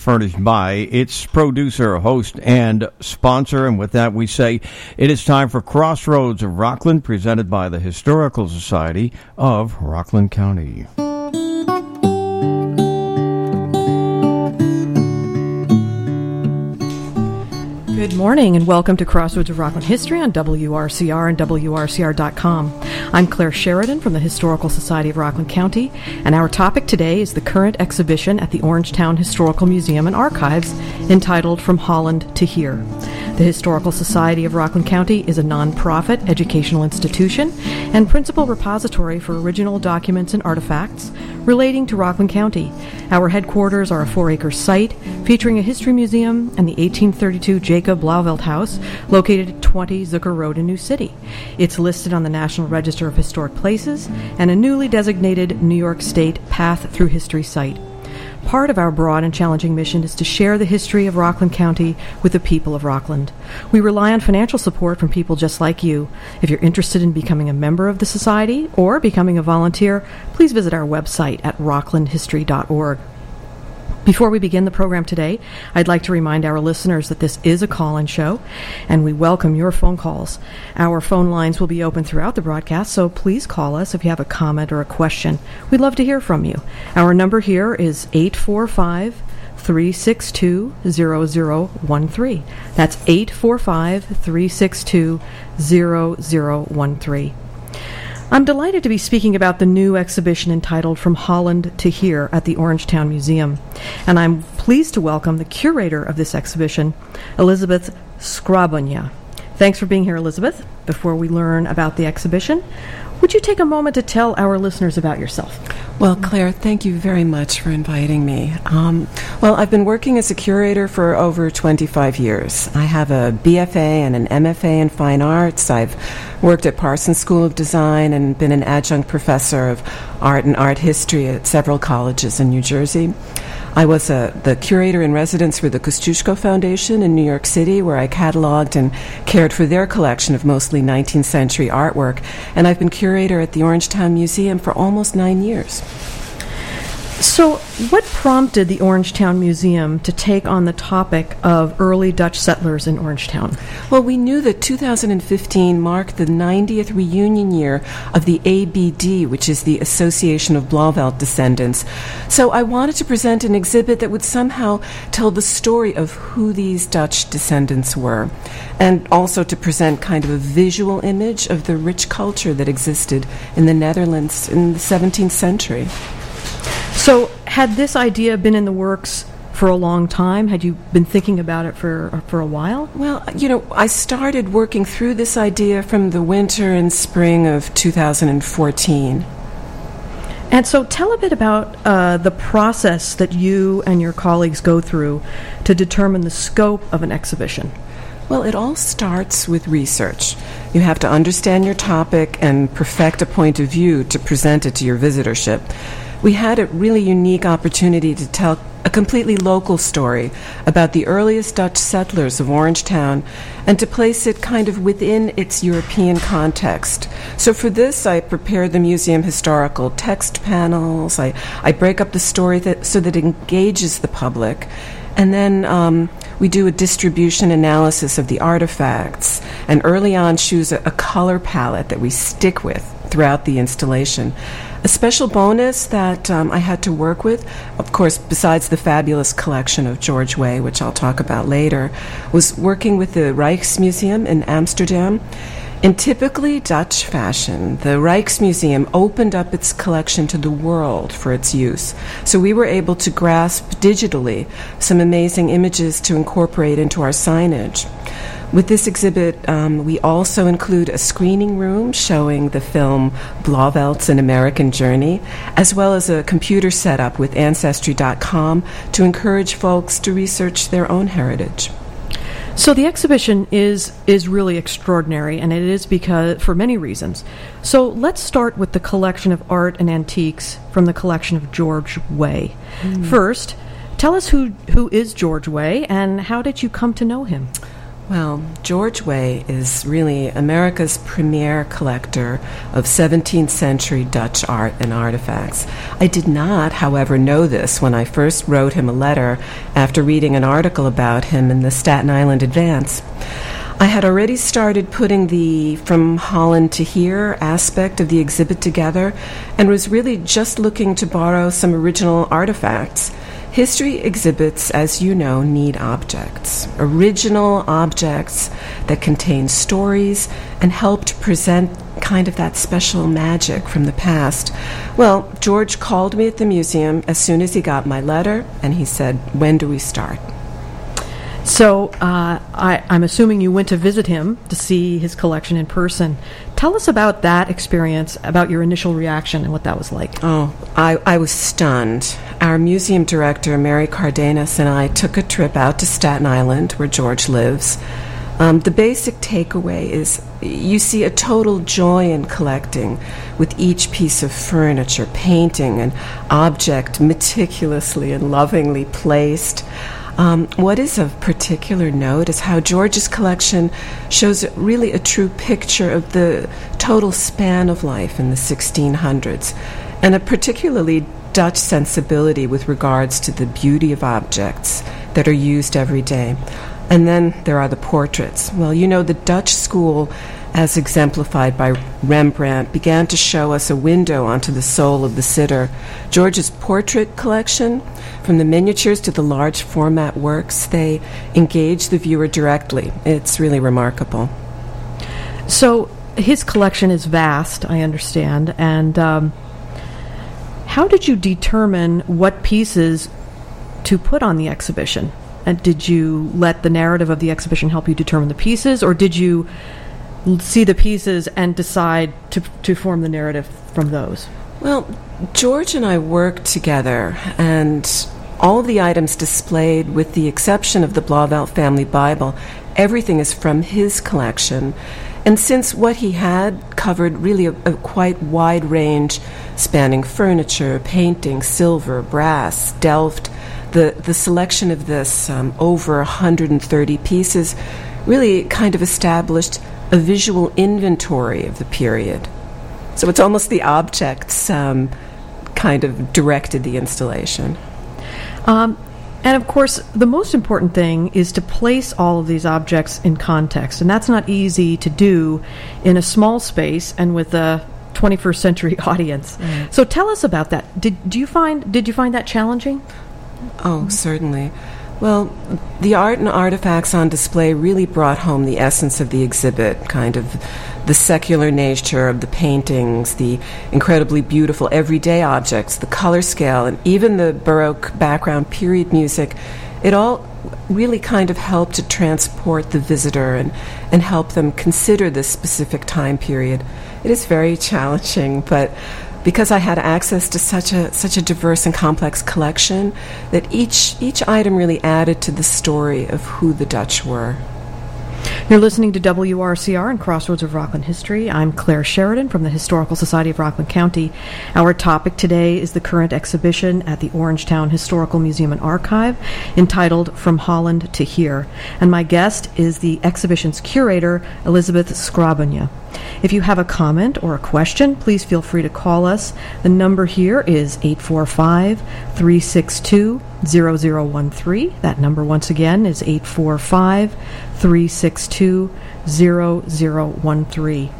furnished by its producer, host, and sponsor. And with that, we say it is time for Crossroads of Rockland, presented by the Historical Society of Rockland County. Good morning and welcome to Crossroads of Rockland History on WRCR and WRCR.com. I'm Claire Sheridan from the Historical Society of Rockland County, and our topic today is the current exhibition at the Orangetown Historical Museum and Archives entitled From Holland to Here. The Historical Society of Rockland County is a nonprofit educational institution and principal repository for original documents and artifacts relating to Rockland County. Our headquarters are a four acre site featuring a history museum and the 1832 Jacob Blauvelt House located at 20 Zukor Road in New City. It's listed on the National Register of Historic Places and a newly designated New York State Path Through History site. Part of our broad and challenging mission is to share the history of Rockland County with the people of Rockland. We rely on financial support from people just like you. If you're interested in becoming a member of the Society or becoming a volunteer, please visit our website at rocklandhistory.org. Before we begin the program today, I'd like to remind our listeners that this is a call in show and we welcome your phone calls. Our phone lines will be open throughout the broadcast, so please call us if you have a comment or a question. We'd love to hear from you. Our number here is 845 362 0013. That's 845 362 0013. I'm delighted to be speaking about the new exhibition entitled From Holland to Here at the Orangetown Museum. And I'm pleased to welcome the curator of this exhibition, Elizabeth Skrabonja. Thanks for being here, Elizabeth. Before we learn about the exhibition, would you take a moment to tell our listeners about yourself? Well, Claire, thank you very much for inviting me. Um, well, I've been working as a curator for over 25 years. I have a BFA and an MFA in fine arts. I've worked at Parsons School of Design and been an adjunct professor of art and art history at several colleges in New Jersey. I was a, the curator in residence for the Kosciuszko Foundation in New York City, where I cataloged and cared for their collection of mostly 19th century artwork. And I've been curator at the Orangetown Museum for almost nine years. So, what prompted the Orangetown Museum to take on the topic of early Dutch settlers in Orangetown? Well, we knew that 2015 marked the 90th reunion year of the ABD, which is the Association of Blauvelt Descendants. So, I wanted to present an exhibit that would somehow tell the story of who these Dutch descendants were, and also to present kind of a visual image of the rich culture that existed in the Netherlands in the 17th century. So, had this idea been in the works for a long time? Had you been thinking about it for for a while? Well, you know, I started working through this idea from the winter and spring of 2014. And so, tell a bit about uh, the process that you and your colleagues go through to determine the scope of an exhibition. Well, it all starts with research. You have to understand your topic and perfect a point of view to present it to your visitorship we had a really unique opportunity to tell a completely local story about the earliest Dutch settlers of Orangetown and to place it kind of within its European context. So for this, I prepared the museum historical text panels. I, I break up the story that, so that it engages the public. And then um, we do a distribution analysis of the artifacts, and early on choose a, a color palette that we stick with throughout the installation. A special bonus that um, I had to work with, of course, besides the fabulous collection of George Way, which I'll talk about later, was working with the Rijksmuseum in Amsterdam. In typically Dutch fashion, the Rijksmuseum opened up its collection to the world for its use. So we were able to grasp digitally some amazing images to incorporate into our signage. With this exhibit, um, we also include a screening room showing the film Blauvelt's An American Journey, as well as a computer setup with Ancestry.com to encourage folks to research their own heritage. So the exhibition is is really extraordinary, and it is because for many reasons. So let's start with the collection of art and antiques from the collection of George Way. Mm. First, tell us who who is George Way, and how did you come to know him? Well, George Way is really America's premier collector of 17th century Dutch art and artifacts. I did not, however, know this when I first wrote him a letter after reading an article about him in the Staten Island Advance. I had already started putting the from Holland to here aspect of the exhibit together and was really just looking to borrow some original artifacts. History exhibits, as you know, need objects, original objects that contain stories and help to present kind of that special magic from the past. Well, George called me at the museum as soon as he got my letter, and he said, When do we start? So uh, I, I'm assuming you went to visit him to see his collection in person. Tell us about that experience, about your initial reaction and what that was like. Oh, I, I was stunned. Our museum director, Mary Cardenas, and I took a trip out to Staten Island, where George lives. Um, the basic takeaway is you see a total joy in collecting with each piece of furniture, painting, and object meticulously and lovingly placed. Um, what is of particular note is how George's collection shows really a true picture of the total span of life in the 1600s, and a particularly Dutch sensibility with regards to the beauty of objects that are used every day. And then there are the portraits. Well, you know, the Dutch school as exemplified by Rembrandt, began to show us a window onto the soul of the sitter. George's portrait collection, from the miniatures to the large format works, they engage the viewer directly. It's really remarkable. So, his collection is vast, I understand, and um, how did you determine what pieces to put on the exhibition? And did you let the narrative of the exhibition help you determine the pieces, or did you see the pieces and decide to, to form the narrative from those? Well, George and I worked together, and all the items displayed, with the exception of the Blauvelt family Bible, everything is from his collection. And since what he had covered really a, a quite wide range, spanning furniture, painting, silver, brass, Delft, the, the selection of this um, over 130 pieces really kind of established a visual inventory of the period. So it's almost the objects um, kind of directed the installation. Um, and of course, the most important thing is to place all of these objects in context. And that's not easy to do in a small space and with a 21st century audience. Mm. So tell us about that. Did, do you find, did you find that challenging? Oh, certainly. Well, the art and artifacts on display really brought home the essence of the exhibit, kind of the secular nature of the paintings, the incredibly beautiful everyday objects, the color scale, and even the Baroque background period music. It all really kind of helped to transport the visitor and, and help them consider this specific time period. It is very challenging, but because I had access to such a such a diverse and complex collection that each each item really added to the story of who the Dutch were. You're listening to WRCR and Crossroads of Rockland History. I'm Claire Sheridan from the Historical Society of Rockland County. Our topic today is the current exhibition at the Orangetown Historical Museum and Archive entitled From Holland to Here. And my guest is the exhibition's curator, Elizabeth Skrabonja. If you have a comment or a question, please feel free to call us. The number here is 845 362 0013. That number, once again, is 845 362 0013.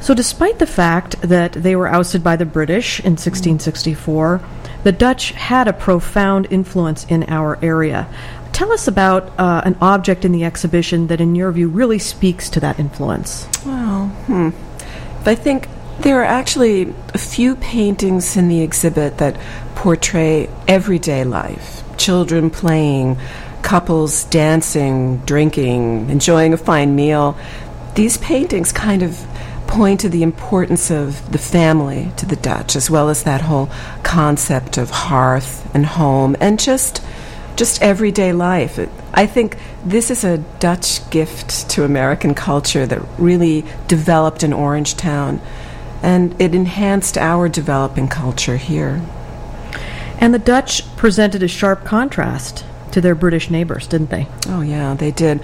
So, despite the fact that they were ousted by the British in 1664, the Dutch had a profound influence in our area. Tell us about uh, an object in the exhibition that, in your view, really speaks to that influence. Well, hmm. I think there are actually a few paintings in the exhibit that portray everyday life children playing, couples dancing, drinking, enjoying a fine meal. These paintings kind of point to the importance of the family to the Dutch, as well as that whole concept of hearth and home and just just everyday life. I think this is a Dutch gift to American culture that really developed in Orangetown, and it enhanced our developing culture here. And the Dutch presented a sharp contrast to their British neighbors, didn't they? Oh, yeah, they did.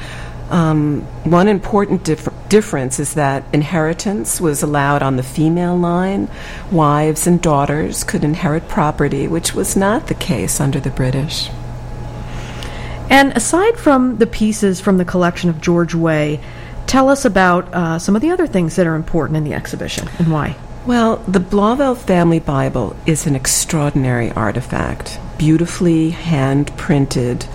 Um, one important dif- difference is that inheritance was allowed on the female line. Wives and daughters could inherit property, which was not the case under the British. And aside from the pieces from the collection of George Way, tell us about uh, some of the other things that are important in the exhibition and why. Well, the Blauvelt Family Bible is an extraordinary artifact, beautifully hand printed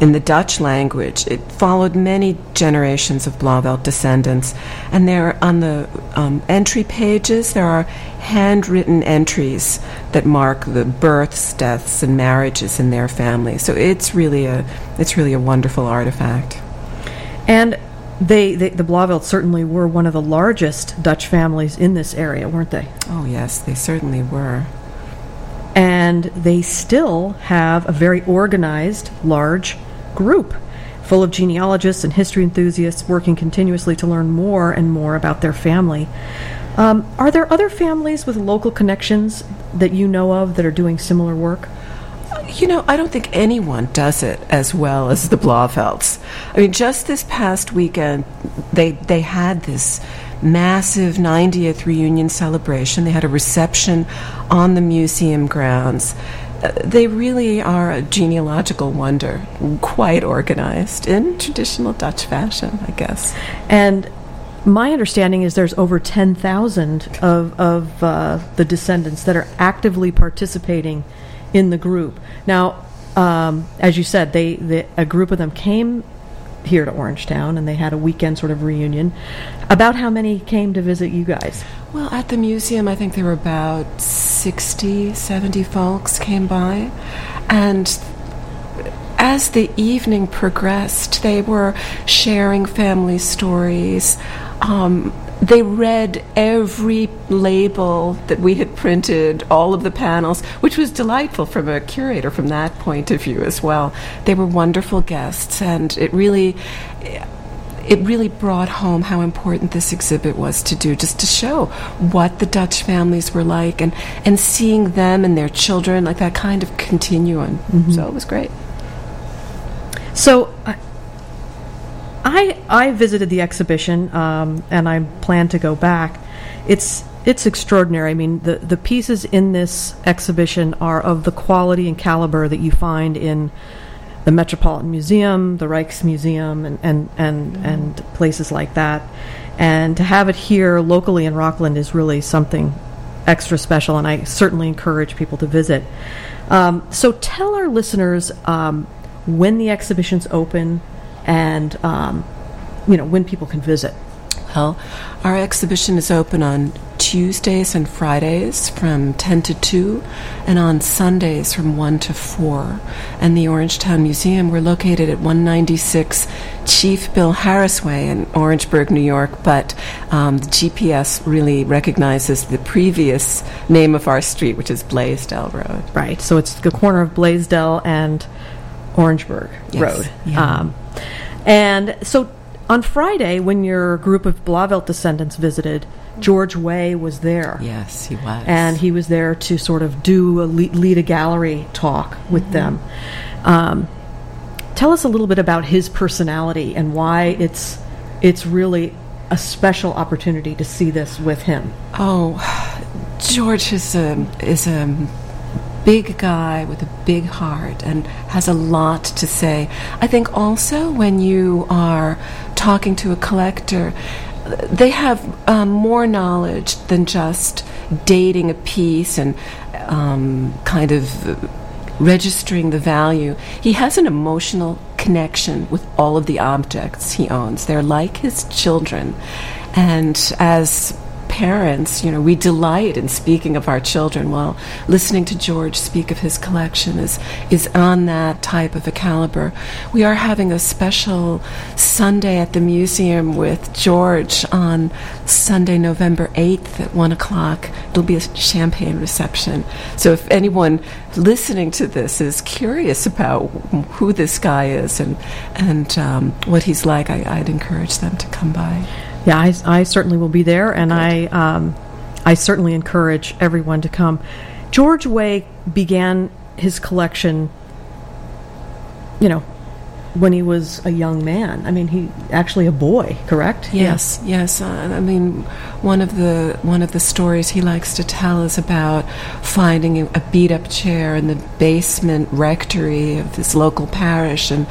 in the Dutch language. It followed many generations of Blauvelt descendants, and there on the um, entry pages there are handwritten entries that mark the births, deaths, and marriages in their family. So it's really a it's really a wonderful artifact. And they, they, the Blauvelts certainly were one of the largest Dutch families in this area, weren't they? Oh yes, they certainly were. And they still have a very organized, large group full of genealogists and history enthusiasts working continuously to learn more and more about their family. Um, are there other families with local connections that you know of that are doing similar work? You know, I don't think anyone does it as well as the Blauvelts. I mean, just this past weekend, they they had this massive 90th reunion celebration. They had a reception on the museum grounds. Uh, they really are a genealogical wonder, quite organized in traditional Dutch fashion, I guess. And my understanding is there's over 10,000 of, of uh, the descendants that are actively participating in the group. Now, um, as you said, they, they, a group of them came here to Orangetown and they had a weekend sort of reunion. About how many came to visit you guys? Well, at the museum, I think there were about 60, 70 folks came by. And as the evening progressed, they were sharing family stories. Um, they read every label that we had printed, all of the panels, which was delightful from a curator from that point of view as well. They were wonderful guests, and it really. It really brought home how important this exhibit was to do, just to show what the Dutch families were like and, and seeing them and their children, like that kind of continuum. Mm-hmm. So it was great. So, I I visited the exhibition um, and I plan to go back. It's it's extraordinary. I mean, the the pieces in this exhibition are of the quality and caliber that you find in the Metropolitan Museum, the Rijksmuseum, and and and, mm. and places like that. And to have it here locally in Rockland is really something extra special, and I certainly encourage people to visit. Um, so tell our listeners um, when the exhibition's open, and um, you know when people can visit. Well, our exhibition is open on Tuesdays and Fridays from 10 to 2, and on Sundays from 1 to 4. And the Orangetown Museum, we're located at 196 Chief Bill Harris Way in Orangeburg, New York, but um, the GPS really recognizes the previous name of our street, which is Blaisdell Road. Right, so it's the corner of Blaisdell and Orangeburg yes. Road. Yeah. Um, and so on Friday, when your group of Blauvelt descendants visited, George Way was there. Yes, he was. And he was there to sort of do a lead a gallery talk with mm-hmm. them. Um, tell us a little bit about his personality and why it's it's really a special opportunity to see this with him. Oh, George is a is a big guy with a big heart and has a lot to say. I think also when you are talking to a collector, they have um, more knowledge than just dating a piece and um, kind of registering the value. He has an emotional connection with all of the objects he owns. They're like his children. And as parents, you know, we delight in speaking of our children while listening to George speak of his collection is, is on that type of a caliber. We are having a special Sunday at the museum with George on Sunday, November 8th at 1 o'clock. It'll be a champagne reception. So if anyone listening to this is curious about who this guy is and, and um, what he's like, I, I'd encourage them to come by. Yeah, I, I certainly will be there, and. I um, I certainly encourage everyone to come. George Way began his collection, you know, when he was a young man. I mean, he actually a boy, correct? Yes, yes. Uh, I mean, one of the one of the stories he likes to tell is about finding a beat up chair in the basement rectory of this local parish and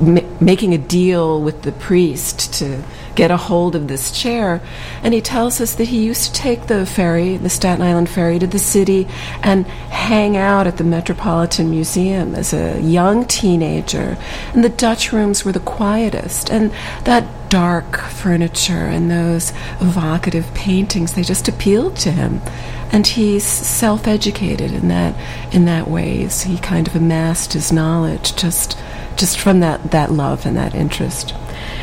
ma- making a deal with the priest to get a hold of this chair. And he tells us that he used to take the ferry, the Staten Island ferry, to the city and hang out at the Metropolitan Museum as a young teenager. And the Dutch rooms were the quietest. And that dark furniture and those evocative paintings, they just appealed to him. And he's self-educated in that in that way. So he kind of amassed his knowledge just just from that, that love and that interest.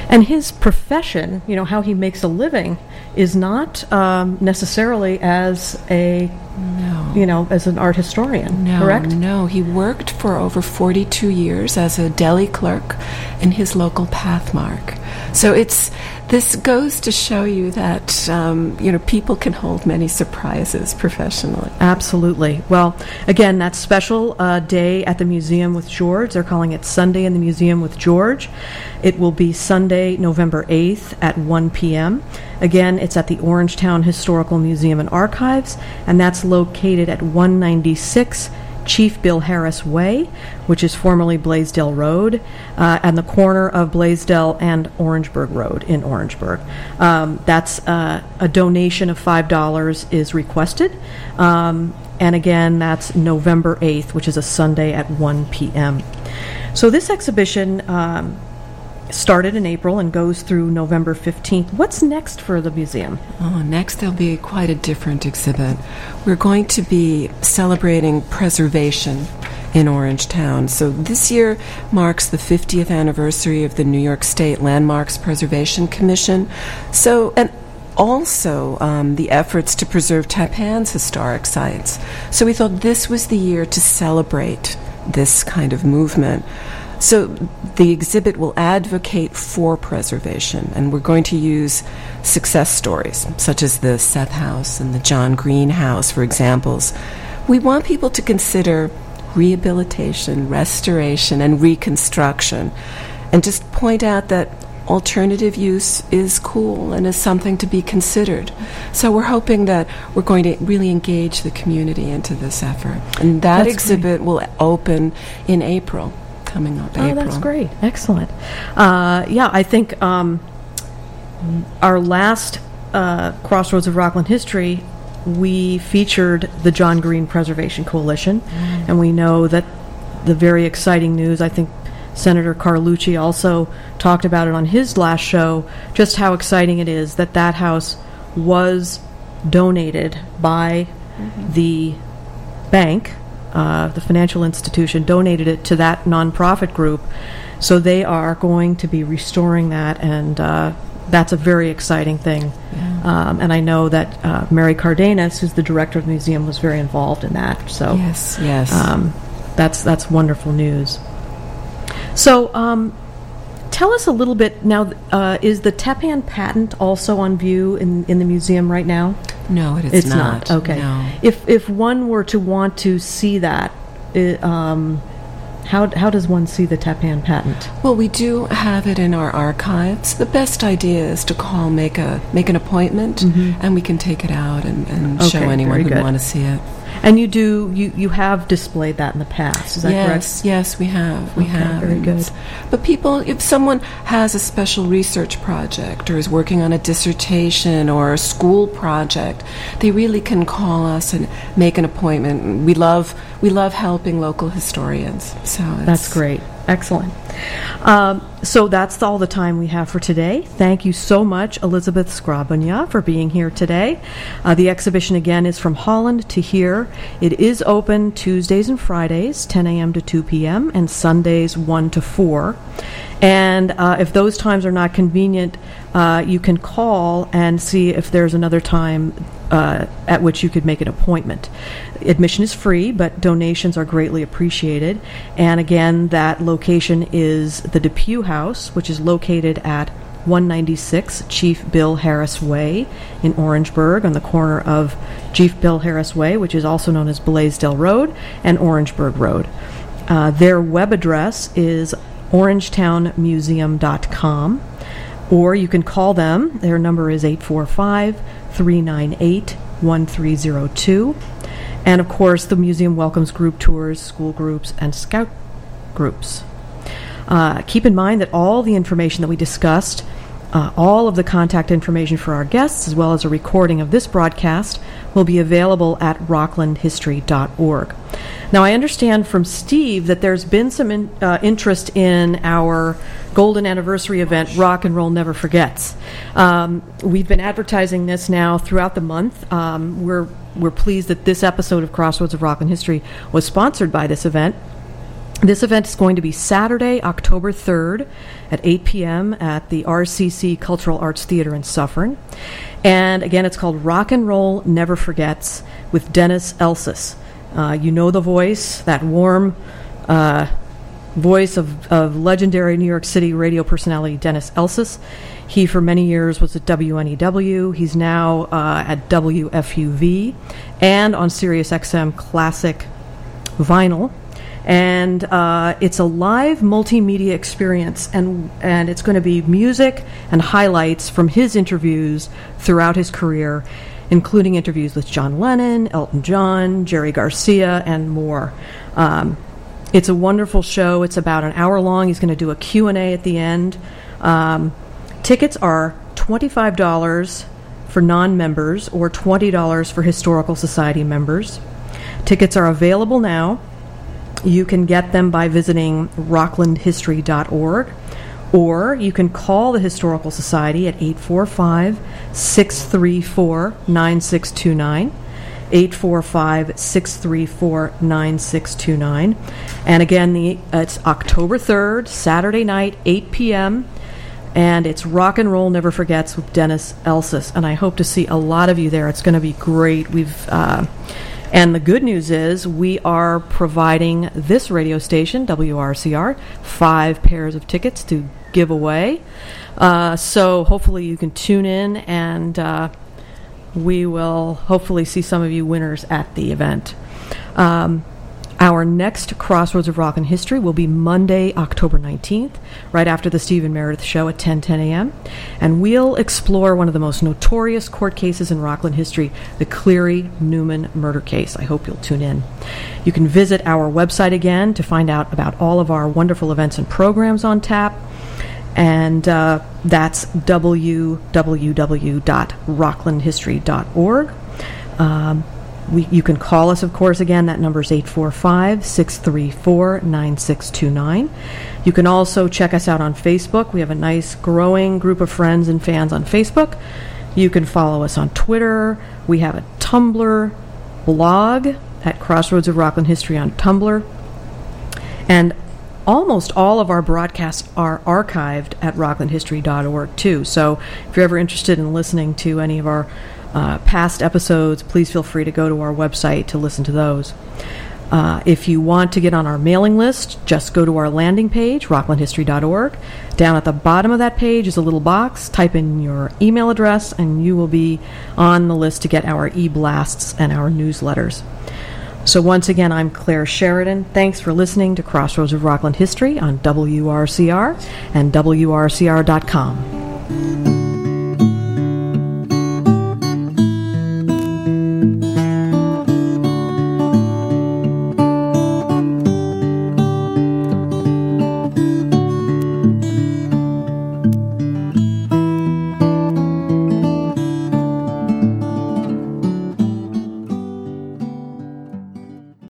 And his profession, you know, how he makes a living, is not um, necessarily as a, no. you know, as an art historian. No, correct? No, he worked for over 42 years as a deli clerk in his local Pathmark. So it's this goes to show you that um, you know people can hold many surprises professionally. Absolutely. Well, again, that special uh, day at the museum with George. They're calling it Sunday in the Museum with George. It will be Sunday, November eighth at 1 p.m. Again, it's at the Orangetown Historical Museum and Archives, and that's located at 196. Chief Bill Harris Way, which is formerly Blaisdell Road, uh, and the corner of Blaisdell and Orangeburg Road in Orangeburg. Um, that's uh, a donation of $5 is requested. Um, and again, that's November 8th, which is a Sunday at 1 p.m. So this exhibition um, started in April and goes through November 15th. What's next for the museum? Oh, next there'll be quite a different exhibit. We're going to be celebrating preservation in Orangetown. So this year marks the 50th anniversary of the New York State Landmarks Preservation Commission. So, and also um, the efforts to preserve Tappan's historic sites. So we thought this was the year to celebrate this kind of movement. So the exhibit will advocate for preservation, and we're going to use success stories, such as the Seth House and the John Green House, for examples. We want people to consider rehabilitation, restoration, and reconstruction, and just point out that alternative use is cool and is something to be considered. So we're hoping that we're going to really engage the community into this effort. And that That's exhibit great. will open in April coming up. Oh, April. that's great. Excellent. Uh, yeah, I think um, our last uh, Crossroads of Rockland history, we featured the John Green Preservation Coalition, and we know that the very exciting news, I think Senator Carlucci also talked about it on his last show, just how exciting it is that that house was donated by the bank, uh, the financial institution, donated it to that nonprofit group. So they are going to be restoring that, and uh, that's a very exciting thing. Um, and I know that uh, Mary Cardenas, who's the director of the museum, was very involved in that. So Yes, yes. um, that's that's wonderful news. So, um, tell us a little bit now. Uh, is the Tappan patent also on view in, in the museum right now? No, it is it's not. Okay. No. If if one were to want to see that, i um, how how does one see the Tappan patent? Well, we do have it in our archives. The best idea is to call, make a make an appointment, and we can take it out and, and show Mm-hmm. Anyone who want to see it. And you do you you have displayed that in the past? Is that yes, correct? yes, we have. We Okay, have. very good. But people, if someone has a special research project or is working on a dissertation or a school project, they really can call us and make an appointment. We love we love helping local historians. So it's, That's great. Excellent. Um, so that's all the time we have for today. Thank you so much, Elizabeth Skrabonja, for being here today. Uh, the exhibition again is from Holland to here. It is open Tuesdays and Fridays, 10 a.m. to 2 p.m., and Sundays, 1 to 4. And uh, if those times are not convenient, uh, you can call and see if there's another time uh, at which you could make an appointment. Admission is free, but donations are greatly appreciated. And again, that location is the Depew House, which is located at 196 Chief Bill Harris Way in Orangeburg on the corner of Chief Bill Harris Way, which is also known as Blaisdell Road, and Orangeburg Road. Uh, their web address is orangetownmuseum.com, or you can call them. Their number is 845 398 1302. And of course, the museum welcomes group tours, school groups, and scout groups. Uh, keep in mind that all the information that we discussed, uh, all of the contact information for our guests, as well as a recording of this broadcast, will be available at rocklandhistory.org. Now, I understand from Steve that there's been some in, uh, interest in our golden anniversary event, Rock and Roll Never Forgets. Um, we've been advertising this now throughout the month. Um, we're we're pleased that this episode of Crossroads of Rockland History was sponsored by this event. This event is going to be Saturday, October 3rd at 8 p.m. at the RCC Cultural Arts Theater in Suffern. And again, it's called Rock and Roll Never Forgets with Dennis Elsas. Uh, you know the voice, that warm uh, voice of, of legendary New York City radio personality Dennis Elsas. He, for many years, was at WNEW. He's now uh, at WFUV and on Sirius XM Classic Vinyl and uh, it's a live multimedia experience and and it's going to be music and highlights from his interviews throughout his career including interviews with John Lennon, Elton John, Jerry Garcia and more um, it's a wonderful show. It's about an hour long. He's going to do a Q&A at the end. Um, tickets are $25 for non-members or $20 for historical society members. Tickets are available now. You can get them by visiting rocklandhistory.org or you can call the Historical Society at 845 634 9629. 845 634 9629. And again, the, it's October 3rd, Saturday night, 8 p.m. And it's Rock and Roll Never Forgets with Dennis Elsas. And I hope to see a lot of you there. It's going to be great. We've. Uh, and the good news is we are providing this radio station, WRCR, five pairs of tickets to give away. Uh, so hopefully you can tune in and uh, we will hopefully see some of you winners at the event. Um, our next Crossroads of Rockland History will be Monday, October 19th, right after the Stephen Meredith Show at 10 10 a.m. And we'll explore one of the most notorious court cases in Rockland history, the Cleary Newman murder case. I hope you'll tune in. You can visit our website again to find out about all of our wonderful events and programs on tap. And uh, that's www.rocklandhistory.org. Um, we, you can call us, of course, again. That number is 845 634 9629. You can also check us out on Facebook. We have a nice growing group of friends and fans on Facebook. You can follow us on Twitter. We have a Tumblr blog at Crossroads of Rockland History on Tumblr. And almost all of our broadcasts are archived at rocklandhistory.org, too. So if you're ever interested in listening to any of our uh, past episodes, please feel free to go to our website to listen to those. Uh, if you want to get on our mailing list, just go to our landing page, rocklandhistory.org. Down at the bottom of that page is a little box. Type in your email address, and you will be on the list to get our e blasts and our newsletters. So, once again, I'm Claire Sheridan. Thanks for listening to Crossroads of Rockland History on WRCR and WRCR.com.